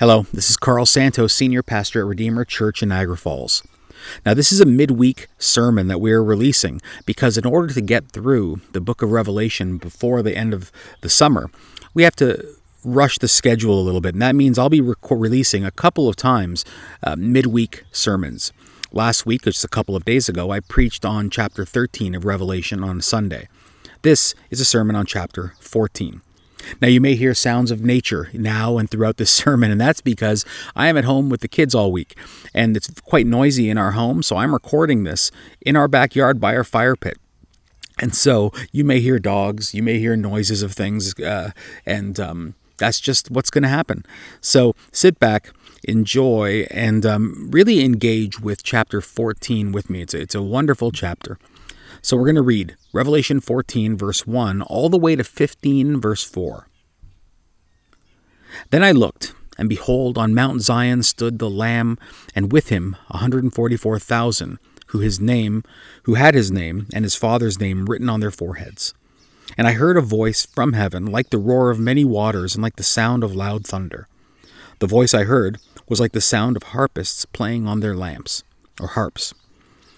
Hello, this is Carl Santos, Senior Pastor at Redeemer Church in Niagara Falls. Now, this is a midweek sermon that we're releasing because, in order to get through the book of Revelation before the end of the summer, we have to rush the schedule a little bit. And that means I'll be releasing a couple of times uh, midweek sermons. Last week, just a couple of days ago, I preached on chapter 13 of Revelation on Sunday. This is a sermon on chapter 14. Now, you may hear sounds of nature now and throughout this sermon, and that's because I am at home with the kids all week, and it's quite noisy in our home, so I'm recording this in our backyard by our fire pit. And so you may hear dogs, you may hear noises of things, uh, and um, that's just what's going to happen. So sit back, enjoy, and um, really engage with chapter 14 with me. It's a, it's a wonderful chapter. So we're going to read Revelation 14, verse 1, all the way to 15, verse 4. Then I looked, and behold, on Mount Zion stood the Lamb, and with him 144,000, who his name, who had his name and his father's name written on their foreheads. And I heard a voice from heaven, like the roar of many waters, and like the sound of loud thunder. The voice I heard was like the sound of harpists playing on their lamps, or harps.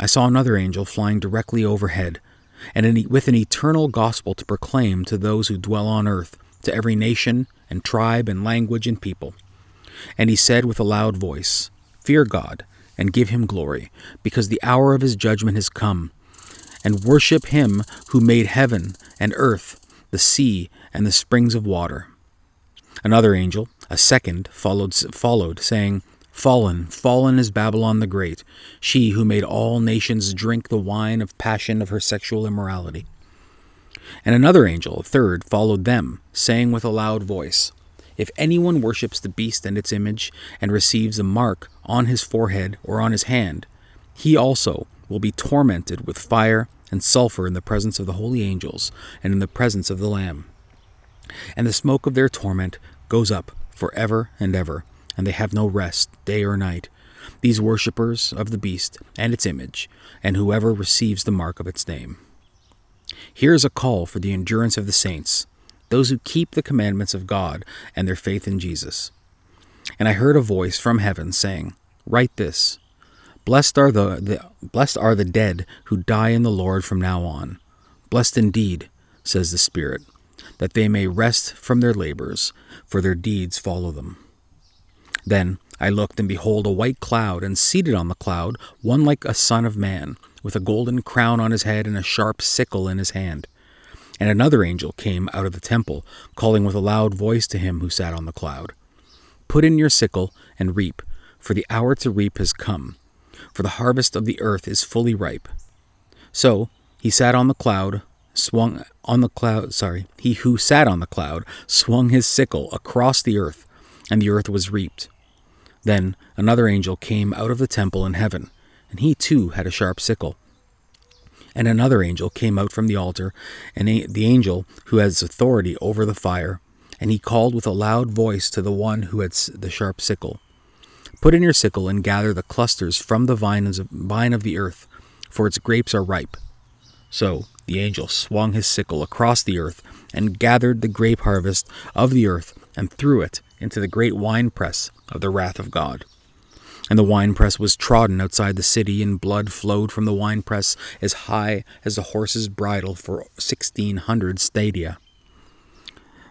I saw another angel flying directly overhead, and with an eternal gospel to proclaim to those who dwell on earth, to every nation and tribe and language and people. And he said with a loud voice, Fear God, and give him glory, because the hour of his judgment has come, and worship him who made heaven and earth, the sea, and the springs of water. Another angel, a second, followed, followed saying, Fallen, fallen is Babylon the Great, she who made all nations drink the wine of passion of her sexual immorality. And another angel, a third, followed them, saying with a loud voice, If anyone worships the beast and its image, and receives a mark on his forehead or on his hand, he also will be tormented with fire and sulfur in the presence of the holy angels and in the presence of the Lamb. And the smoke of their torment goes up for ever and ever and they have no rest day or night, these worshippers of the beast and its image, and whoever receives the mark of its name. Here is a call for the endurance of the saints, those who keep the commandments of God and their faith in Jesus. And I heard a voice from heaven saying, Write this Blessed are the, the, blessed are the dead who die in the Lord from now on. Blessed indeed, says the Spirit, that they may rest from their labors, for their deeds follow them. Then I looked, and behold, a white cloud, and seated on the cloud, one like a son of man, with a golden crown on his head and a sharp sickle in his hand. And another angel came out of the temple, calling with a loud voice to him who sat on the cloud Put in your sickle and reap, for the hour to reap has come, for the harvest of the earth is fully ripe. So he sat on the cloud, swung on the cloud, sorry, he who sat on the cloud swung his sickle across the earth, and the earth was reaped. Then another angel came out of the temple in heaven, and he too had a sharp sickle. And another angel came out from the altar, and the angel who has authority over the fire, and he called with a loud voice to the one who had the sharp sickle Put in your sickle and gather the clusters from the vine of the earth, for its grapes are ripe. So the angel swung his sickle across the earth and gathered the grape harvest of the earth and threw it into the great winepress of the wrath of God. And the winepress was trodden outside the city, and blood flowed from the winepress as high as the horse's bridle for sixteen hundred stadia.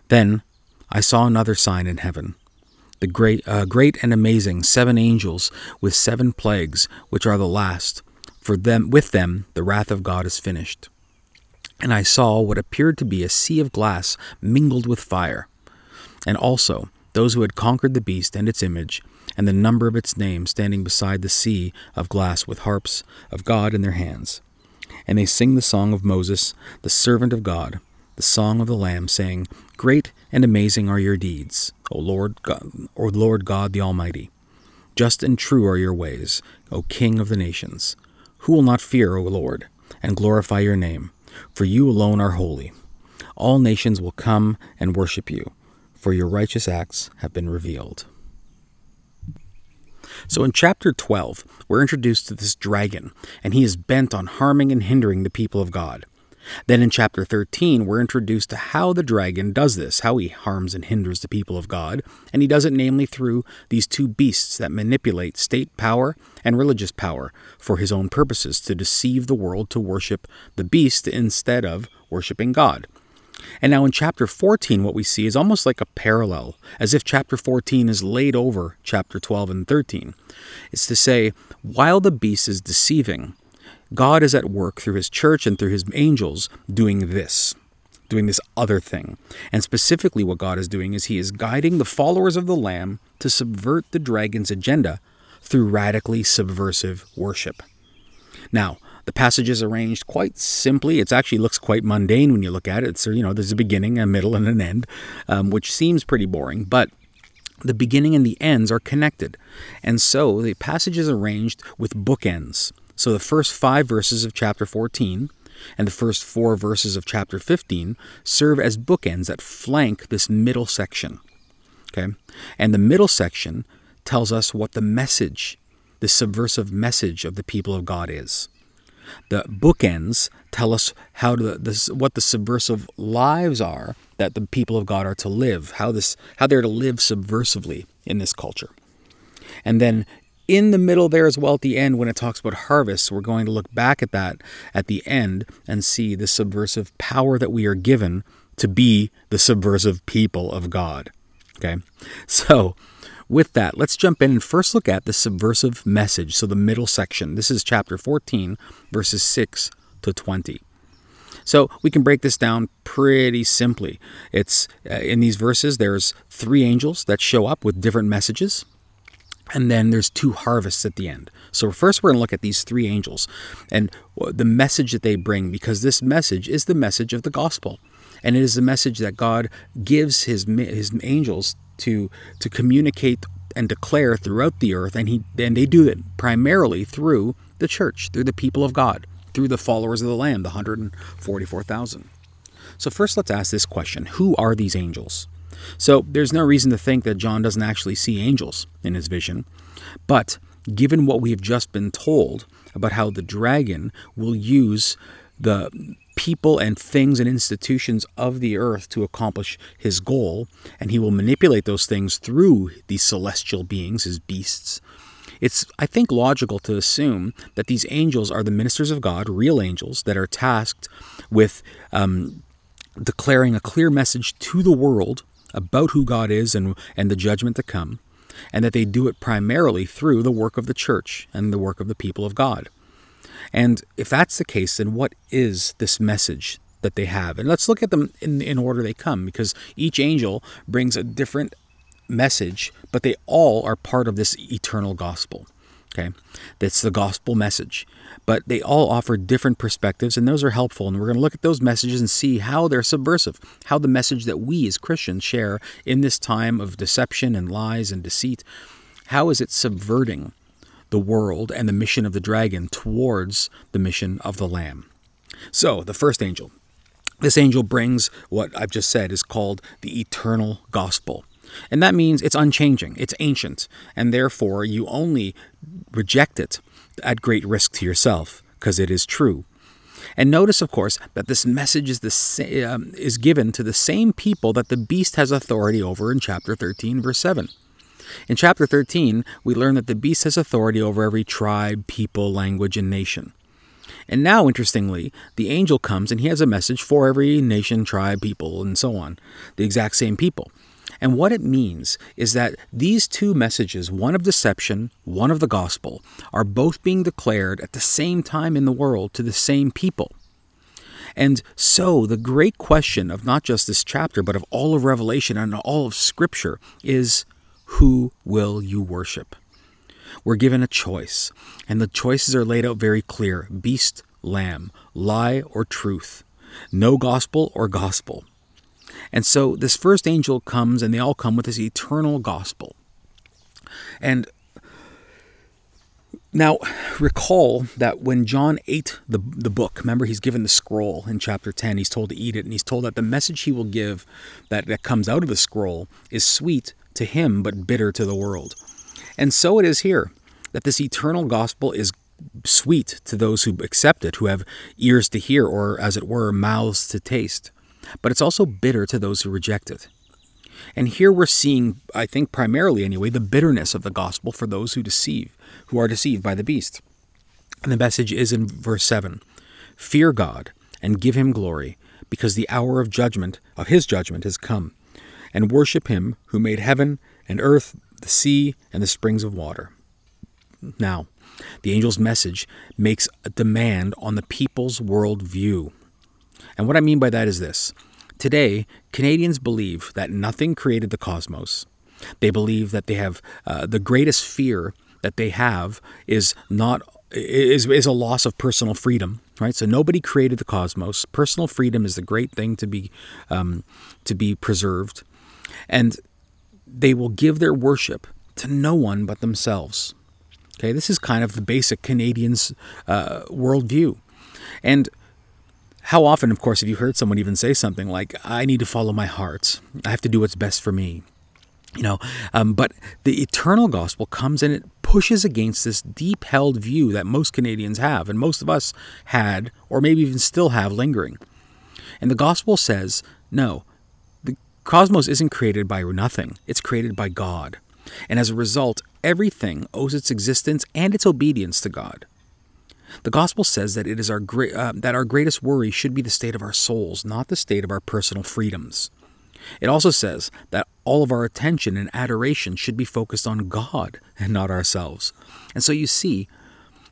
Then I saw another sign in heaven the great, uh, great and amazing seven angels with seven plagues, which are the last. For them, with them, the wrath of God is finished. And I saw what appeared to be a sea of glass mingled with fire, and also those who had conquered the beast and its image, and the number of its name standing beside the sea of glass with harps of God in their hands. And they sing the song of Moses, the servant of God, the song of the Lamb, saying, Great and amazing are your deeds, O Lord God, O Lord God the Almighty. Just and true are your ways, O King of the nations. Who will not fear, O Lord, and glorify your name? For you alone are holy. All nations will come and worship you, for your righteous acts have been revealed. So in chapter 12, we're introduced to this dragon, and he is bent on harming and hindering the people of God. Then in chapter 13, we're introduced to how the dragon does this, how he harms and hinders the people of God, and he does it namely through these two beasts that manipulate state power and religious power for his own purposes to deceive the world to worship the beast instead of worshiping God. And now in chapter 14, what we see is almost like a parallel, as if chapter 14 is laid over chapter 12 and 13. It's to say, while the beast is deceiving, God is at work through his church and through his angels doing this, doing this other thing. And specifically, what God is doing is he is guiding the followers of the Lamb to subvert the dragon's agenda through radically subversive worship. Now, the passage is arranged quite simply. It actually looks quite mundane when you look at it. It's, you know, there's a beginning, a middle, and an end, um, which seems pretty boring, but the beginning and the ends are connected. And so the passage is arranged with bookends. So the first five verses of chapter 14 and the first four verses of chapter 15 serve as bookends that flank this middle section. Okay? And the middle section tells us what the message, the subversive message of the people of God is. The bookends tell us how to, this, what the subversive lives are that the people of God are to live, how this how they're to live subversively in this culture. And then in the middle there as well at the end when it talks about harvests we're going to look back at that at the end and see the subversive power that we are given to be the subversive people of god okay so with that let's jump in and first look at the subversive message so the middle section this is chapter 14 verses 6 to 20 so we can break this down pretty simply it's uh, in these verses there's three angels that show up with different messages and then there's two harvests at the end. So, first, we're going to look at these three angels and the message that they bring, because this message is the message of the gospel. And it is the message that God gives his, his angels to, to communicate and declare throughout the earth. And, he, and they do it primarily through the church, through the people of God, through the followers of the Lamb, the 144,000. So, first, let's ask this question Who are these angels? So there's no reason to think that John doesn't actually see angels in his vision. But given what we have just been told about how the dragon will use the people and things and institutions of the earth to accomplish his goal, and he will manipulate those things through these celestial beings, his beasts. It's, I think, logical to assume that these angels are the ministers of God, real angels, that are tasked with um, declaring a clear message to the world about who God is and, and the judgment to come, and that they do it primarily through the work of the church and the work of the people of God. And if that's the case, then what is this message that they have? And let's look at them in, in order they come, because each angel brings a different message, but they all are part of this eternal gospel. Okay, that's the gospel message. But they all offer different perspectives, and those are helpful. And we're going to look at those messages and see how they're subversive, how the message that we as Christians share in this time of deception and lies and deceit, how is it subverting the world and the mission of the dragon towards the mission of the Lamb? So, the first angel. This angel brings what I've just said is called the eternal gospel. And that means it's unchanging, it's ancient, and therefore you only reject it at great risk to yourself because it is true. And notice, of course, that this message is, the, um, is given to the same people that the beast has authority over in chapter 13, verse 7. In chapter 13, we learn that the beast has authority over every tribe, people, language, and nation. And now, interestingly, the angel comes and he has a message for every nation, tribe, people, and so on. The exact same people. And what it means is that these two messages, one of deception, one of the gospel, are both being declared at the same time in the world to the same people. And so, the great question of not just this chapter, but of all of Revelation and all of Scripture is who will you worship? We're given a choice, and the choices are laid out very clear beast, lamb, lie, or truth, no gospel or gospel. And so this first angel comes, and they all come with this eternal gospel. And now, recall that when John ate the, the book, remember he's given the scroll in chapter 10, he's told to eat it, and he's told that the message he will give that, that comes out of the scroll is sweet to him but bitter to the world. And so it is here that this eternal gospel is sweet to those who accept it, who have ears to hear, or as it were, mouths to taste. But it's also bitter to those who reject it. And here we're seeing, I think primarily anyway, the bitterness of the gospel for those who deceive who are deceived by the beast. And the message is in verse 7 Fear God and give him glory, because the hour of judgment, of his judgment, has come, and worship him who made heaven and earth, the sea, and the springs of water. Now, the angel's message makes a demand on the people's world view. And what I mean by that is this Today, Canadians believe that nothing created the cosmos. They believe that they have uh, the greatest fear that they have is not is is a loss of personal freedom, right? So nobody created the cosmos. Personal freedom is the great thing to be um, to be preserved, and they will give their worship to no one but themselves. Okay, this is kind of the basic Canadians' uh, worldview, and how often, of course, have you heard someone even say something like, "I need to follow my heart. I have to do what's best for me." You know, um, but the eternal gospel comes and it pushes against this deep held view that most Canadians have, and most of us had, or maybe even still have, lingering. And the gospel says, no, cosmos isn't created by nothing, it's created by God. And as a result, everything owes its existence and its obedience to God. The gospel says that it is our uh, that our greatest worry should be the state of our souls, not the state of our personal freedoms. It also says that all of our attention and adoration should be focused on God and not ourselves. And so you see,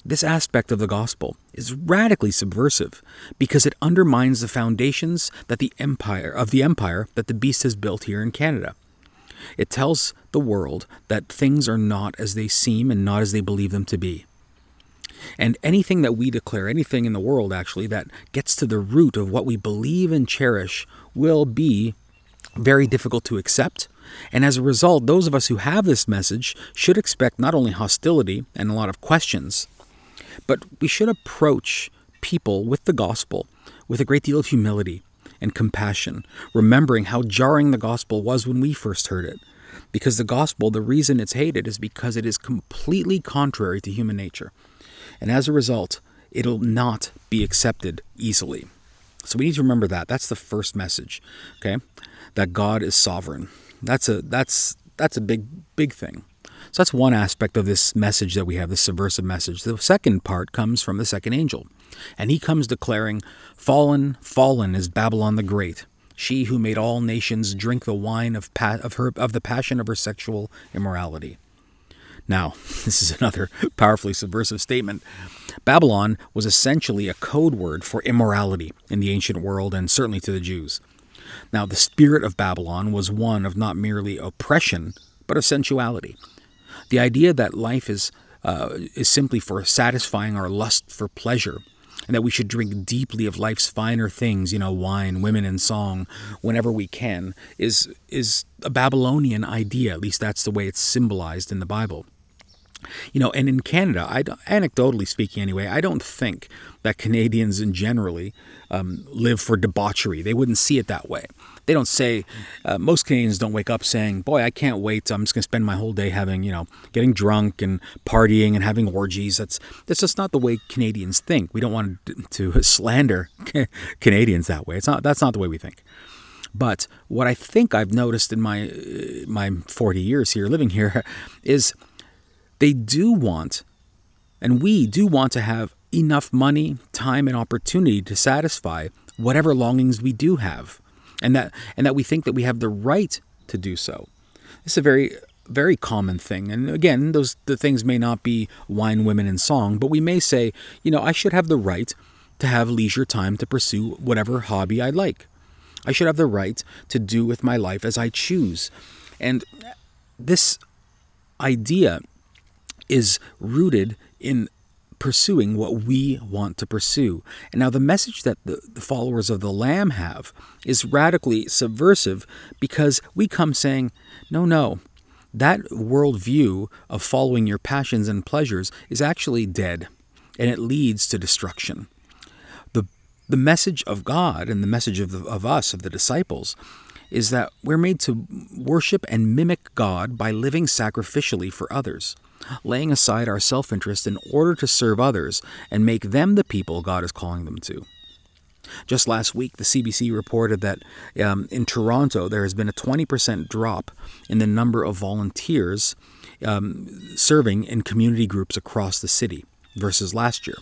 this aspect of the gospel is radically subversive because it undermines the foundations that the empire of the empire that the beast has built here in Canada. It tells the world that things are not as they seem and not as they believe them to be. And anything that we declare, anything in the world actually, that gets to the root of what we believe and cherish will be very difficult to accept. And as a result, those of us who have this message should expect not only hostility and a lot of questions, but we should approach people with the gospel with a great deal of humility and compassion, remembering how jarring the gospel was when we first heard it. Because the gospel, the reason it's hated is because it is completely contrary to human nature. And as a result, it'll not be accepted easily. So we need to remember that. That's the first message. Okay? that God is sovereign. That's a that's that's a big big thing. So that's one aspect of this message that we have, this subversive message. The second part comes from the second angel, and he comes declaring, "Fallen, fallen is Babylon the Great, she who made all nations drink the wine of pa- of her of the passion of her sexual immorality." Now, this is another powerfully subversive statement. Babylon was essentially a code word for immorality in the ancient world and certainly to the Jews. Now, the spirit of Babylon was one of not merely oppression, but of sensuality. The idea that life is, uh, is simply for satisfying our lust for pleasure, and that we should drink deeply of life's finer things, you know, wine, women, and song, whenever we can, is, is a Babylonian idea. At least that's the way it's symbolized in the Bible. You know, and in Canada, I anecdotally speaking, anyway, I don't think that Canadians in generally um, live for debauchery. They wouldn't see it that way. They don't say. Uh, most Canadians don't wake up saying, "Boy, I can't wait. I'm just going to spend my whole day having, you know, getting drunk and partying and having orgies." That's that's just not the way Canadians think. We don't want to, to slander Canadians that way. It's not. That's not the way we think. But what I think I've noticed in my my 40 years here living here is they do want, and we do want to have enough money, time, and opportunity to satisfy whatever longings we do have, and that and that we think that we have the right to do so. It's a very very common thing. And again, those the things may not be wine, women, and song, but we may say, you know, I should have the right to have leisure time to pursue whatever hobby I like. I should have the right to do with my life as I choose. And this idea is rooted in pursuing what we want to pursue. And now, the message that the, the followers of the Lamb have is radically subversive because we come saying, no, no, that worldview of following your passions and pleasures is actually dead and it leads to destruction. The, the message of God and the message of, the, of us, of the disciples, is that we're made to worship and mimic God by living sacrificially for others, laying aside our self interest in order to serve others and make them the people God is calling them to. Just last week, the CBC reported that um, in Toronto there has been a 20% drop in the number of volunteers um, serving in community groups across the city versus last year.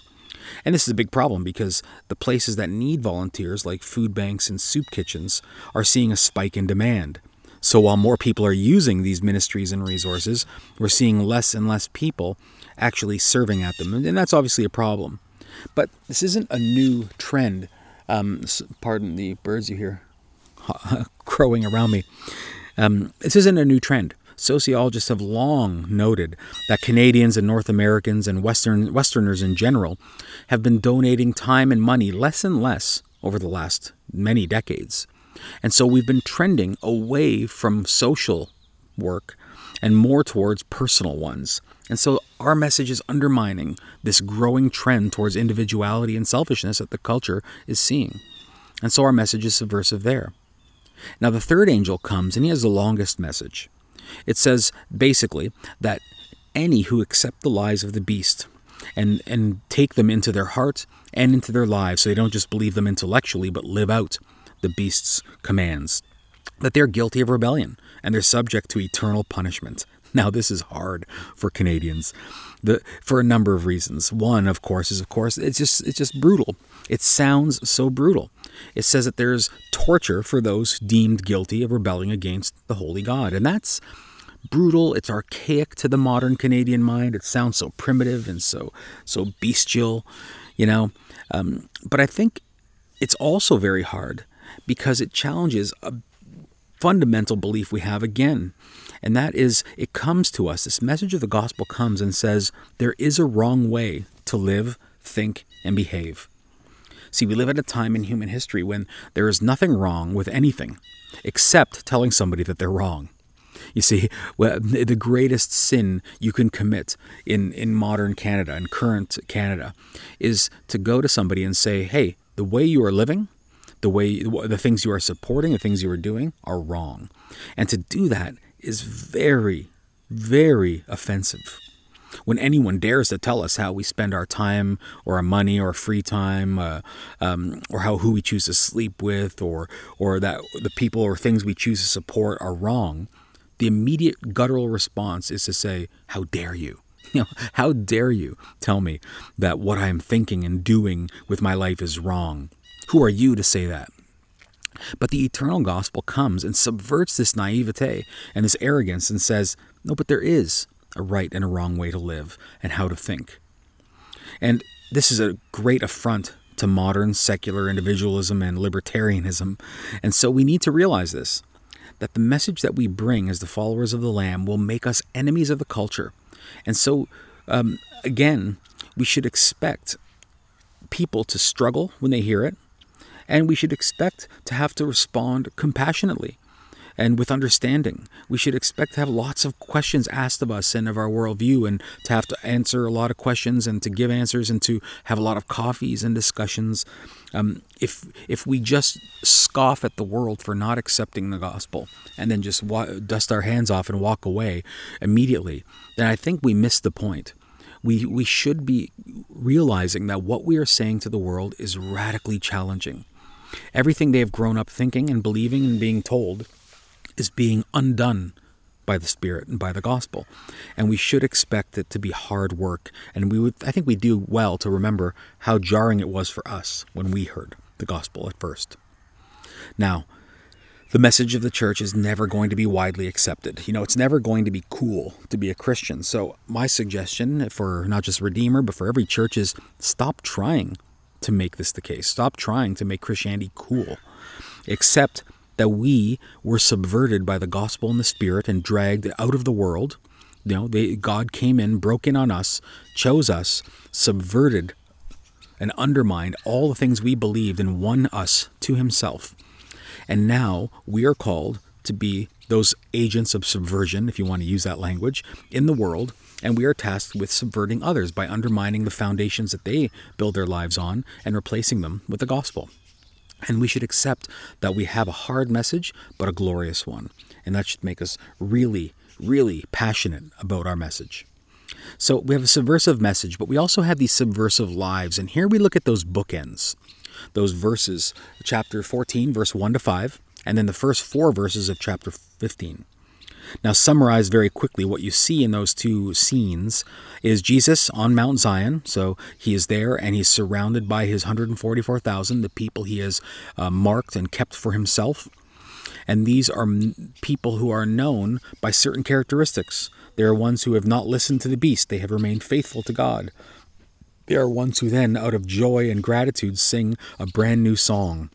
And this is a big problem because the places that need volunteers, like food banks and soup kitchens, are seeing a spike in demand. So while more people are using these ministries and resources, we're seeing less and less people actually serving at them. And that's obviously a problem. But this isn't a new trend. Um, pardon the birds you hear crowing around me. Um, this isn't a new trend. Sociologists have long noted that Canadians and North Americans and Western, Westerners in general have been donating time and money less and less over the last many decades. And so we've been trending away from social work and more towards personal ones. And so our message is undermining this growing trend towards individuality and selfishness that the culture is seeing. And so our message is subversive there. Now, the third angel comes and he has the longest message. It says basically that any who accept the lies of the beast and, and take them into their heart and into their lives, so they don't just believe them intellectually, but live out the beast's commands, that they're guilty of rebellion and they're subject to eternal punishment. Now, this is hard for Canadians, the, for a number of reasons. One, of course, is of course it's just it's just brutal. It sounds so brutal. It says that there's torture for those deemed guilty of rebelling against the holy God. And that's brutal, it's archaic to the modern Canadian mind. It sounds so primitive and so so bestial, you know. Um, but I think it's also very hard because it challenges a fundamental belief we have again. And that is, it comes to us, this message of the gospel comes and says, there is a wrong way to live, think, and behave. See, we live at a time in human history when there is nothing wrong with anything except telling somebody that they're wrong. You see, the greatest sin you can commit in, in modern Canada, in current Canada, is to go to somebody and say, hey, the way you are living, the way the things you are supporting, the things you are doing are wrong. And to do that is very, very offensive when anyone dares to tell us how we spend our time or our money or free time, uh, um, or how who we choose to sleep with, or or that the people or things we choose to support are wrong, the immediate guttural response is to say, "How dare you?" You know, how dare you tell me that what I am thinking and doing with my life is wrong? Who are you to say that? But the eternal gospel comes and subverts this naivete and this arrogance and says, no, but there is a right and a wrong way to live and how to think. And this is a great affront to modern secular individualism and libertarianism. And so we need to realize this that the message that we bring as the followers of the Lamb will make us enemies of the culture. And so, um, again, we should expect people to struggle when they hear it, and we should expect to have to respond compassionately and with understanding. We should expect to have lots of questions asked of us and of our worldview, and to have to answer a lot of questions and to give answers and to have a lot of coffees and discussions. Um, if if we just scoff at the world for not accepting the gospel and then just wa- dust our hands off and walk away immediately, then I think we miss the point. We, we should be realizing that what we are saying to the world is radically challenging. Everything they have grown up thinking and believing and being told is being undone by the Spirit and by the gospel. And we should expect it to be hard work. And we would I think we do well to remember how jarring it was for us when we heard the gospel at first. Now, the message of the church is never going to be widely accepted. You know, it's never going to be cool to be a Christian. So, my suggestion for not just Redeemer, but for every church is stop trying to make this the case. Stop trying to make Christianity cool. Accept that we were subverted by the gospel and the spirit and dragged out of the world You know, they, God came in, broke in on us, chose us, subverted and undermined all the things we believed and won us to himself. And now we are called to be those agents of subversion, if you want to use that language, in the world. And we are tasked with subverting others by undermining the foundations that they build their lives on and replacing them with the gospel. And we should accept that we have a hard message, but a glorious one. And that should make us really, really passionate about our message. So we have a subversive message, but we also have these subversive lives. And here we look at those bookends, those verses, chapter 14, verse 1 to 5, and then the first four verses of chapter 15. Now, summarize very quickly what you see in those two scenes is Jesus on Mount Zion. So he is there and he's surrounded by his 144,000, the people he has uh, marked and kept for himself. And these are people who are known by certain characteristics. They are ones who have not listened to the beast, they have remained faithful to God. They are ones who then, out of joy and gratitude, sing a brand new song.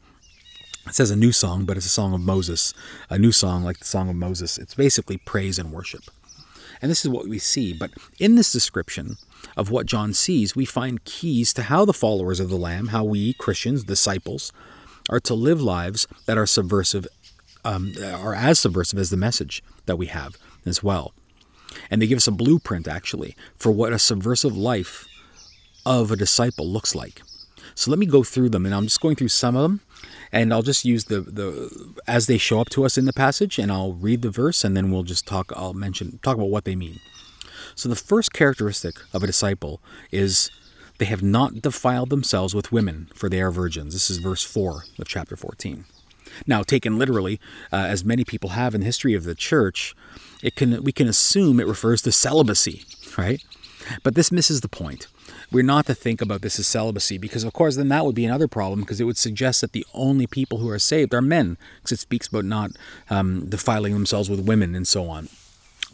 It says a new song, but it's a song of Moses. A new song, like the song of Moses. It's basically praise and worship. And this is what we see. But in this description of what John sees, we find keys to how the followers of the Lamb, how we, Christians, disciples, are to live lives that are subversive um, are as subversive as the message that we have as well. And they give us a blueprint, actually, for what a subversive life of a disciple looks like. So let me go through them, and I'm just going through some of them, and I'll just use the, the as they show up to us in the passage, and I'll read the verse, and then we'll just talk. I'll mention talk about what they mean. So the first characteristic of a disciple is they have not defiled themselves with women, for they are virgins. This is verse four of chapter 14. Now, taken literally, uh, as many people have in the history of the church, it can we can assume it refers to celibacy, right? But this misses the point. We're not to think about this as celibacy because, of course, then that would be another problem because it would suggest that the only people who are saved are men because it speaks about not um, defiling themselves with women and so on.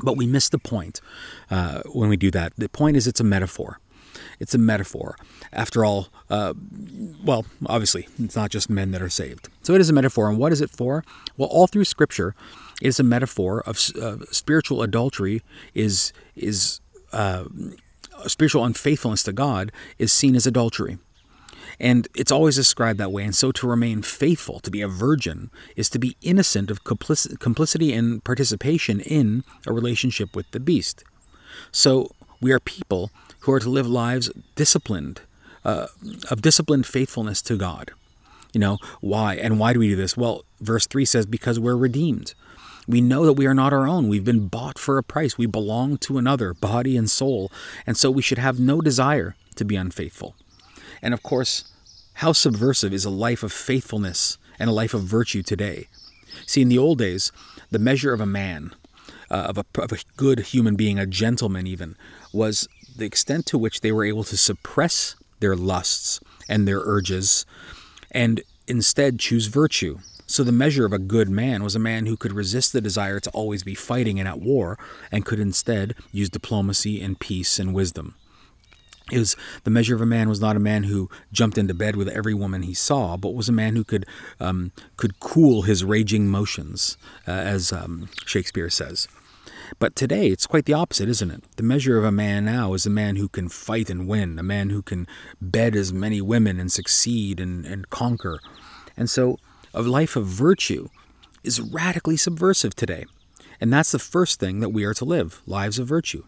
But we miss the point uh, when we do that. The point is it's a metaphor. It's a metaphor. After all, uh, well, obviously, it's not just men that are saved. So it is a metaphor. And what is it for? Well, all through Scripture, it is a metaphor of uh, spiritual adultery. Is is uh, spiritual unfaithfulness to God is seen as adultery. And it's always described that way. And so to remain faithful, to be a virgin, is to be innocent of complicity and participation in a relationship with the beast. So we are people who are to live lives disciplined, uh, of disciplined faithfulness to God. You know, why? And why do we do this? Well, verse 3 says, because we're redeemed. We know that we are not our own. We've been bought for a price. We belong to another, body and soul. And so we should have no desire to be unfaithful. And of course, how subversive is a life of faithfulness and a life of virtue today? See, in the old days, the measure of a man, uh, of, a, of a good human being, a gentleman even, was the extent to which they were able to suppress their lusts and their urges and instead choose virtue. So, the measure of a good man was a man who could resist the desire to always be fighting and at war and could instead use diplomacy and peace and wisdom. It was the measure of a man was not a man who jumped into bed with every woman he saw, but was a man who could um, could cool his raging motions, uh, as um, Shakespeare says. But today, it's quite the opposite, isn't it? The measure of a man now is a man who can fight and win, a man who can bed as many women and succeed and, and conquer. And so, a life of virtue is radically subversive today. And that's the first thing that we are to live lives of virtue.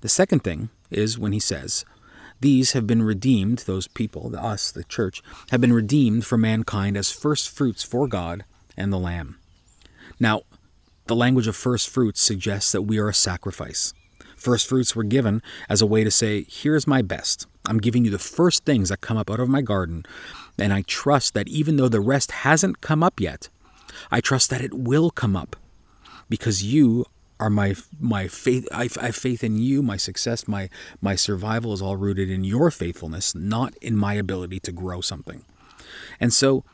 The second thing is when he says, These have been redeemed, those people, us, the church, have been redeemed for mankind as first fruits for God and the Lamb. Now, the language of first fruits suggests that we are a sacrifice. First fruits were given as a way to say, Here's my best. I'm giving you the first things that come up out of my garden. And I trust that even though the rest hasn't come up yet, I trust that it will come up because you are my my faith I, I have faith in you my success my my survival is all rooted in your faithfulness not in my ability to grow something and so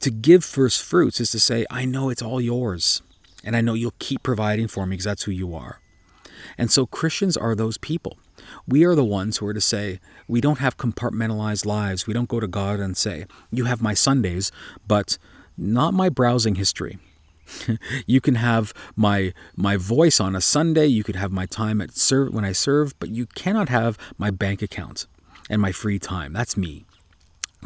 to give first fruits is to say i know it's all yours and I know you'll keep providing for me because that's who you are. And so Christians are those people. We are the ones who are to say, we don't have compartmentalized lives. We don't go to God and say, You have my Sundays, but not my browsing history. you can have my my voice on a Sunday, you could have my time at serve when I serve, but you cannot have my bank account and my free time. That's me.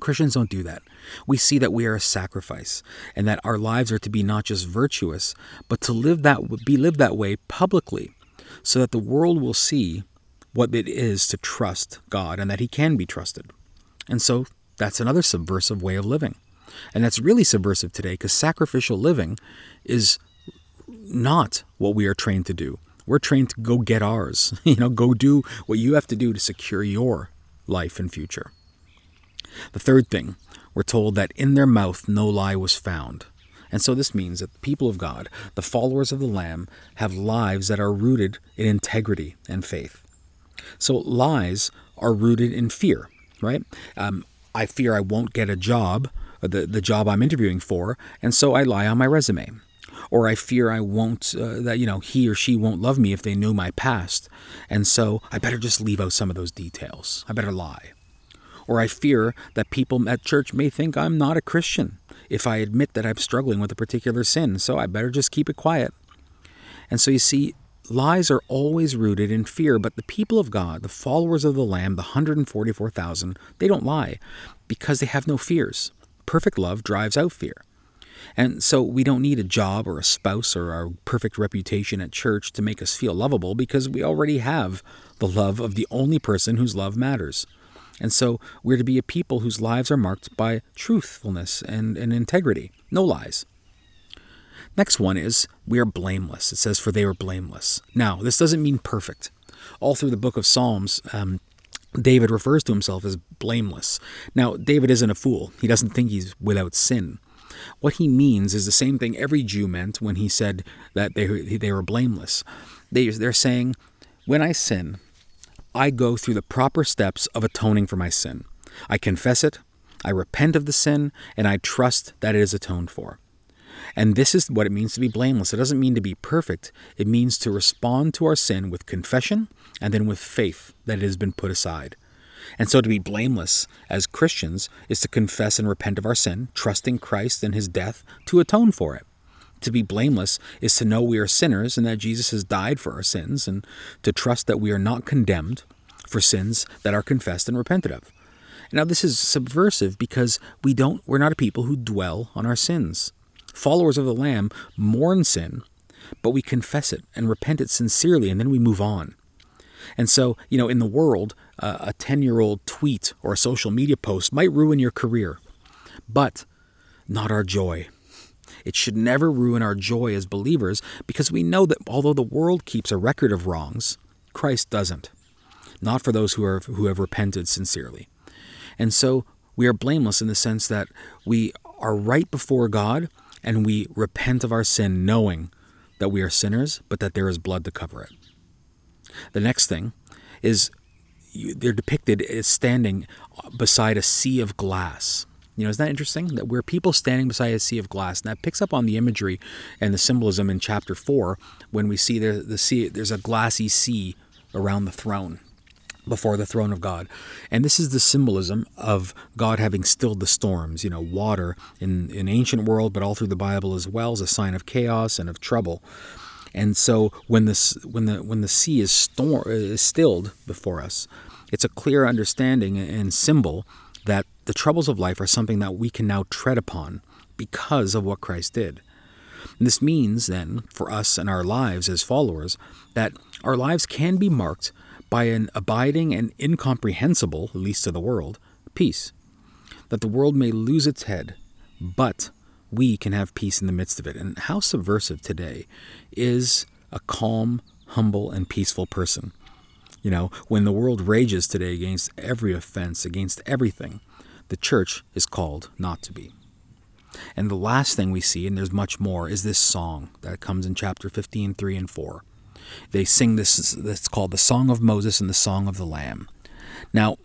Christians don't do that. We see that we are a sacrifice and that our lives are to be not just virtuous, but to live that be lived that way publicly so that the world will see what it is to trust God and that he can be trusted. And so that's another subversive way of living. And that's really subversive today because sacrificial living is not what we are trained to do. We're trained to go get ours, you know, go do what you have to do to secure your life and future. The third thing, we're told that in their mouth no lie was found. And so this means that the people of God, the followers of the Lamb, have lives that are rooted in integrity and faith. So lies are rooted in fear, right? Um, I fear I won't get a job, uh, the, the job I'm interviewing for, and so I lie on my resume. Or I fear I won't, uh, that, you know, he or she won't love me if they knew my past. And so I better just leave out some of those details. I better lie. Or I fear that people at church may think I'm not a Christian if I admit that I'm struggling with a particular sin, so I better just keep it quiet. And so you see, lies are always rooted in fear, but the people of God, the followers of the Lamb, the 144,000, they don't lie because they have no fears. Perfect love drives out fear. And so we don't need a job or a spouse or our perfect reputation at church to make us feel lovable because we already have the love of the only person whose love matters. And so we're to be a people whose lives are marked by truthfulness and, and integrity, no lies. Next one is we are blameless. It says, for they were blameless. Now, this doesn't mean perfect. All through the book of Psalms, um, David refers to himself as blameless. Now, David isn't a fool. He doesn't think he's without sin. What he means is the same thing every Jew meant when he said that they, they were blameless. They, they're saying, when I sin, I go through the proper steps of atoning for my sin. I confess it, I repent of the sin, and I trust that it is atoned for. And this is what it means to be blameless. It doesn't mean to be perfect, it means to respond to our sin with confession and then with faith that it has been put aside. And so to be blameless as Christians is to confess and repent of our sin, trusting Christ and his death to atone for it. To be blameless is to know we are sinners and that Jesus has died for our sins, and to trust that we are not condemned for sins that are confessed and repented of. Now this is subversive because we don't we're not a people who dwell on our sins. Followers of the Lamb mourn sin, but we confess it and repent it sincerely and then we move on. And so, you know, in the world, uh, a 10 year old tweet or a social media post might ruin your career, but not our joy. It should never ruin our joy as believers because we know that although the world keeps a record of wrongs, Christ doesn't. Not for those who, are, who have repented sincerely. And so we are blameless in the sense that we are right before God and we repent of our sin knowing that we are sinners, but that there is blood to cover it. The next thing is they're depicted as standing beside a sea of glass. You know, isn't that interesting? That we're people standing beside a sea of glass. And that picks up on the imagery and the symbolism in chapter 4 when we see the, the sea, there's a glassy sea around the throne, before the throne of God. And this is the symbolism of God having stilled the storms. You know, water in, in ancient world, but all through the Bible as well, is a sign of chaos and of trouble. And so when this when the when the sea is storm is stilled before us, it's a clear understanding and symbol that the troubles of life are something that we can now tread upon because of what Christ did. And this means then for us and our lives as followers that our lives can be marked by an abiding and incomprehensible, at least to the world, peace. That the world may lose its head, but we can have peace in the midst of it. And how subversive today is a calm, humble, and peaceful person. You know, when the world rages today against every offense, against everything, the church is called not to be. And the last thing we see, and there's much more, is this song that comes in chapter 15, 3 and 4. They sing this that's called the Song of Moses and the Song of the Lamb. Now,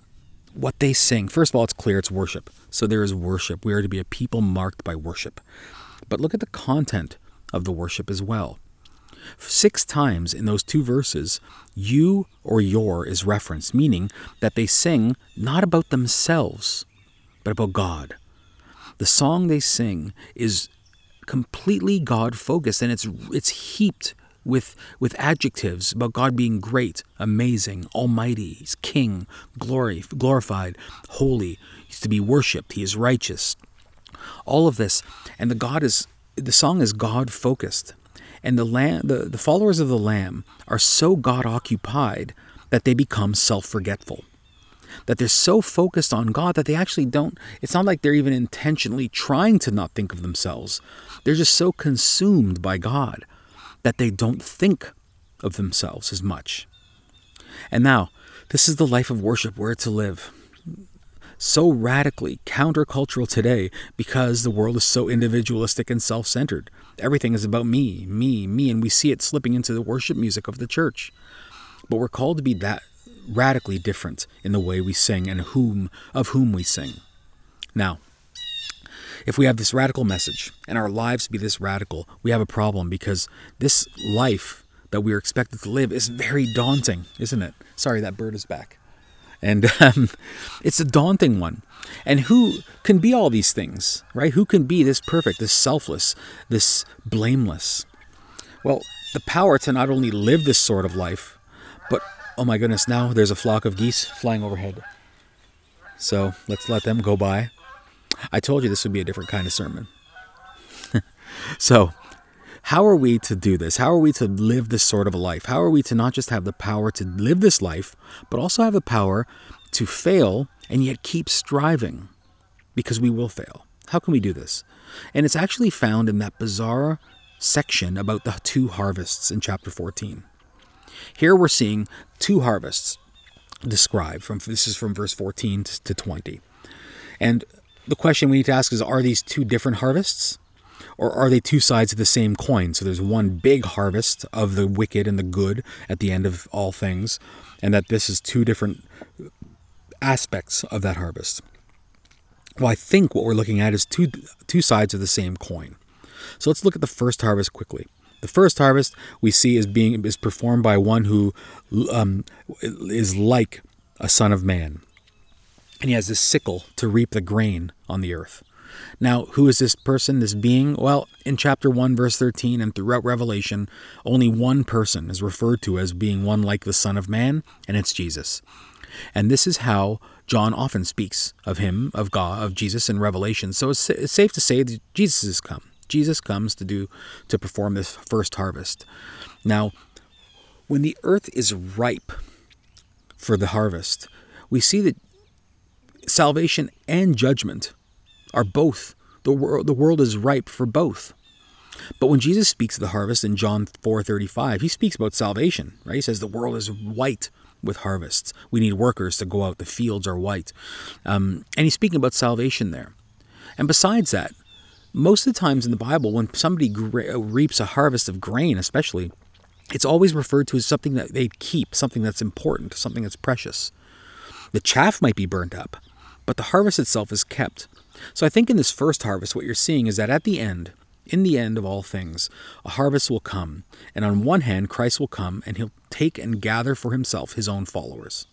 what they sing, first of all, it's clear it's worship. So there is worship. We are to be a people marked by worship. But look at the content of the worship as well. Six times in those two verses, you or your is referenced, meaning that they sing not about themselves, but about God. The song they sing is completely God focused and it's it's heaped with with adjectives about God being great, amazing, almighty, he's king, glory, glorified, holy, he's to be worshiped, he is righteous. All of this and the God is the song is God focused. And the lamb the, the followers of the lamb are so God occupied that they become self-forgetful that they're so focused on God that they actually don't, it's not like they're even intentionally trying to not think of themselves. They're just so consumed by God that they don't think of themselves as much. And now, this is the life of worship where to live. So radically countercultural today because the world is so individualistic and self centered. Everything is about me, me, me, and we see it slipping into the worship music of the church. But we're called to be that radically different in the way we sing and whom of whom we sing. Now, if we have this radical message and our lives be this radical, we have a problem because this life that we are expected to live is very daunting, isn't it? Sorry, that bird is back. And um, it's a daunting one. And who can be all these things, right? Who can be this perfect, this selfless, this blameless? Well, the power to not only live this sort of life, but Oh my goodness, now there's a flock of geese flying overhead. So let's let them go by. I told you this would be a different kind of sermon. so, how are we to do this? How are we to live this sort of a life? How are we to not just have the power to live this life, but also have the power to fail and yet keep striving? Because we will fail. How can we do this? And it's actually found in that bizarre section about the two harvests in chapter 14. Here we're seeing two harvests described from this is from verse 14 to 20. And the question we need to ask is are these two different harvests? Or are they two sides of the same coin? So there's one big harvest of the wicked and the good at the end of all things, and that this is two different aspects of that harvest. Well, I think what we're looking at is two two sides of the same coin. So let's look at the first harvest quickly. The first harvest we see is being is performed by one who um, is like a son of man, and he has this sickle to reap the grain on the earth. Now, who is this person, this being? Well, in chapter 1, verse 13, and throughout Revelation, only one person is referred to as being one like the Son of Man, and it's Jesus. And this is how John often speaks of him, of God, of Jesus in Revelation. So it's, it's safe to say that Jesus has come. Jesus comes to do to perform this first harvest. Now, when the earth is ripe for the harvest, we see that salvation and judgment are both the world the world is ripe for both. But when Jesus speaks of the harvest in John 4:35, he speaks about salvation, right? He says the world is white with harvests. We need workers to go out. The fields are white, um, and he's speaking about salvation there. And besides that, most of the times in the Bible, when somebody gra- reaps a harvest of grain, especially, it's always referred to as something that they keep, something that's important, something that's precious. The chaff might be burnt up, but the harvest itself is kept. So I think in this first harvest, what you're seeing is that at the end, in the end of all things, a harvest will come. And on one hand, Christ will come and he'll take and gather for himself his own followers.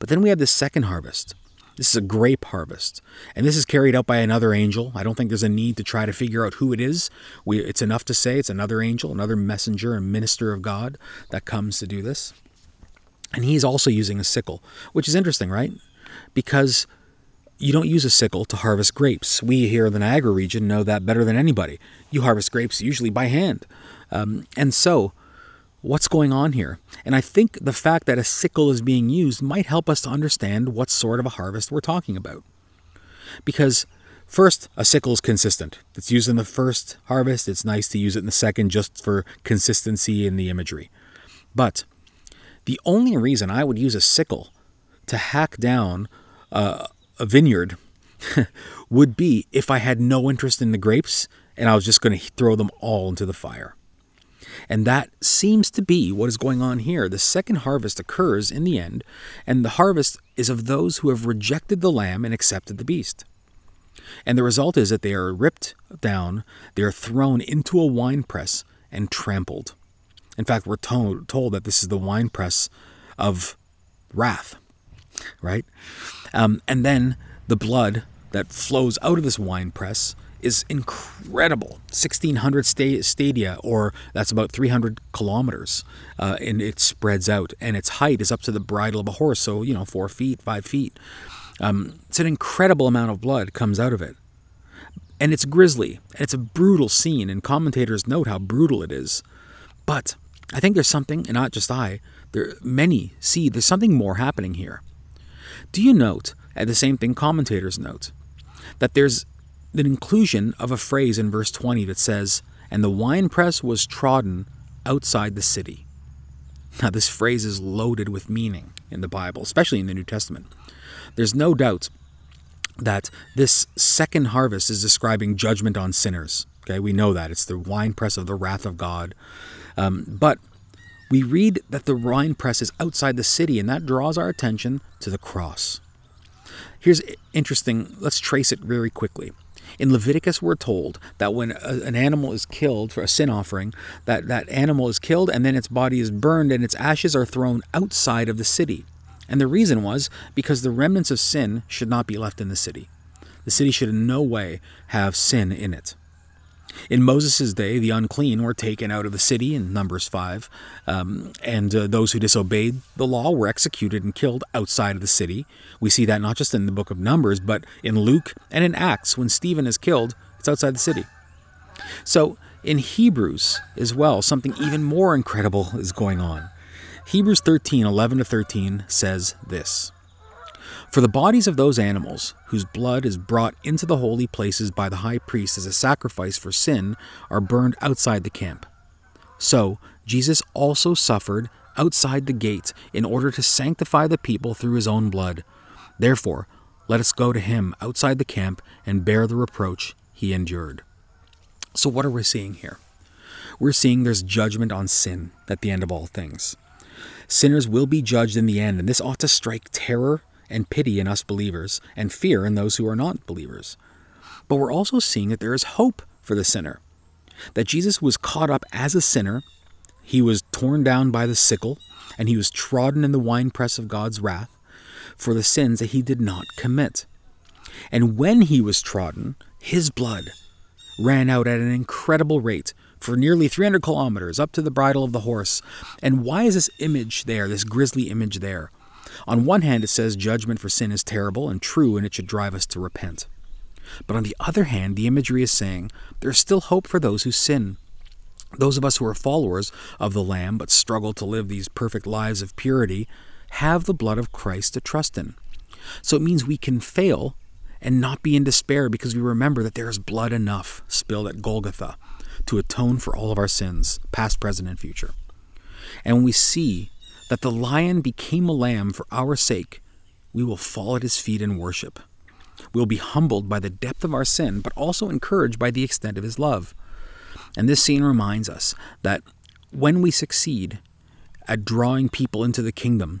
But then we have this second harvest, this is a grape harvest, and this is carried out by another angel. I don't think there's a need to try to figure out who it is. We, it's enough to say it's another angel, another messenger and minister of God that comes to do this. And he's also using a sickle, which is interesting, right? Because you don't use a sickle to harvest grapes. We here in the Niagara region know that better than anybody. You harvest grapes usually by hand. Um, and so, what's going on here. And I think the fact that a sickle is being used might help us to understand what sort of a harvest we're talking about. Because First, a sickle is consistent. It's used in the first harvest. It's nice to use it in the second just for consistency in the imagery. But the only reason I would use a sickle to hack down uh, a vineyard would be if I had no interest in the grapes and I was just going to throw them all into the fire. And that seems to be what is going on here. The second harvest occurs in the end, and the harvest is of those who have rejected the lamb and accepted the beast. And the result is that they are ripped down, they are thrown into a winepress and trampled. In fact, we're told, told that this is the winepress of wrath, right? Um, and then the blood that flows out of this wine press is incredible. 1600 stadia or that's about 300 kilometers uh, and it spreads out and its height is up to the bridle of a horse so you know four feet five feet. Um, it's an incredible amount of blood comes out of it. And it's grisly and it's a brutal scene and commentators note how brutal it is. But i think there's something and not just i there many see there's something more happening here do you note and the same thing commentators note that there's an inclusion of a phrase in verse 20 that says, And the winepress was trodden outside the city. Now, this phrase is loaded with meaning in the Bible, especially in the New Testament. There's no doubt that this second harvest is describing judgment on sinners. Okay, we know that. It's the winepress of the wrath of God. Um, but we read that the winepress is outside the city, and that draws our attention to the cross. Here's interesting. Let's trace it very quickly. In Leviticus, we're told that when a, an animal is killed for a sin offering, that that animal is killed and then its body is burned and its ashes are thrown outside of the city. And the reason was because the remnants of sin should not be left in the city. The city should in no way have sin in it. In Moses' day, the unclean were taken out of the city in Numbers 5, um, and uh, those who disobeyed the law were executed and killed outside of the city. We see that not just in the book of Numbers, but in Luke and in Acts. When Stephen is killed, it's outside the city. So in Hebrews as well, something even more incredible is going on. Hebrews 13 11 to 13 says this. For the bodies of those animals, whose blood is brought into the holy places by the high priest as a sacrifice for sin, are burned outside the camp. So, Jesus also suffered outside the gate in order to sanctify the people through his own blood. Therefore, let us go to him outside the camp and bear the reproach he endured. So, what are we seeing here? We're seeing there's judgment on sin at the end of all things. Sinners will be judged in the end, and this ought to strike terror and pity in us believers, and fear in those who are not believers. But we're also seeing that there is hope for the sinner. That Jesus was caught up as a sinner, he was torn down by the sickle, and he was trodden in the winepress of God's wrath for the sins that he did not commit. And when he was trodden, his blood ran out at an incredible rate for nearly 300 kilometers up to the bridle of the horse. And why is this image there, this grisly image there? On one hand, it says judgment for sin is terrible and true, and it should drive us to repent. But on the other hand, the imagery is saying there's still hope for those who sin. Those of us who are followers of the Lamb but struggle to live these perfect lives of purity have the blood of Christ to trust in. So it means we can fail and not be in despair because we remember that there is blood enough spilled at Golgotha to atone for all of our sins, past, present, and future. And when we see that the lion became a lamb for our sake, we will fall at his feet in worship. We will be humbled by the depth of our sin, but also encouraged by the extent of his love. And this scene reminds us that when we succeed at drawing people into the kingdom,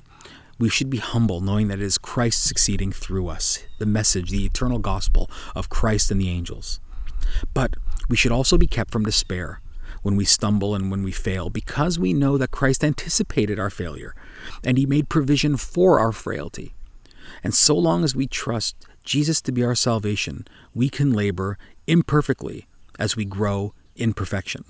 we should be humble, knowing that it is Christ succeeding through us, the message, the eternal gospel of Christ and the angels. But we should also be kept from despair, when we stumble and when we fail, because we know that Christ anticipated our failure and he made provision for our frailty. And so long as we trust Jesus to be our salvation, we can labor imperfectly as we grow in perfection.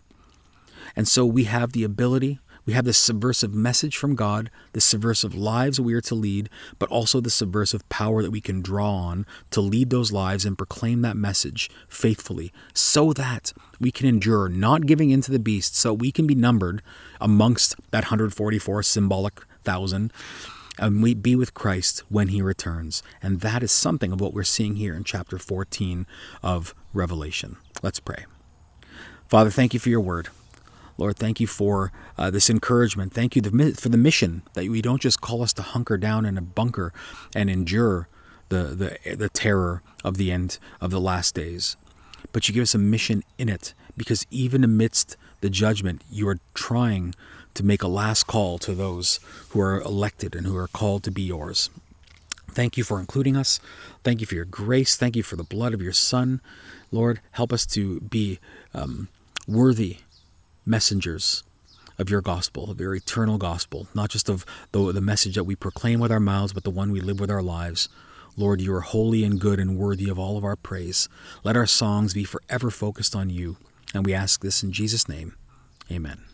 And so we have the ability we have this subversive message from God, the subversive lives we are to lead, but also the subversive power that we can draw on to lead those lives and proclaim that message faithfully so that we can endure, not giving in to the beast, so we can be numbered amongst that 144 symbolic thousand and we be with Christ when he returns. And that is something of what we're seeing here in chapter 14 of Revelation. Let's pray. Father, thank you for your word. Lord, thank you for uh, this encouragement. Thank you for the mission that you don't just call us to hunker down in a bunker and endure the, the, the terror of the end of the last days, but you give us a mission in it because even amidst the judgment, you are trying to make a last call to those who are elected and who are called to be yours. Thank you for including us. Thank you for your grace. Thank you for the blood of your Son. Lord, help us to be um, worthy messengers of your gospel, of your eternal gospel, not just of the, the message that we proclaim with our mouths, but the one we live with our lives. Lord, you are holy and good and worthy of all of our praise. Let our songs be forever focused on you. And we ask this in Jesus' name. Amen.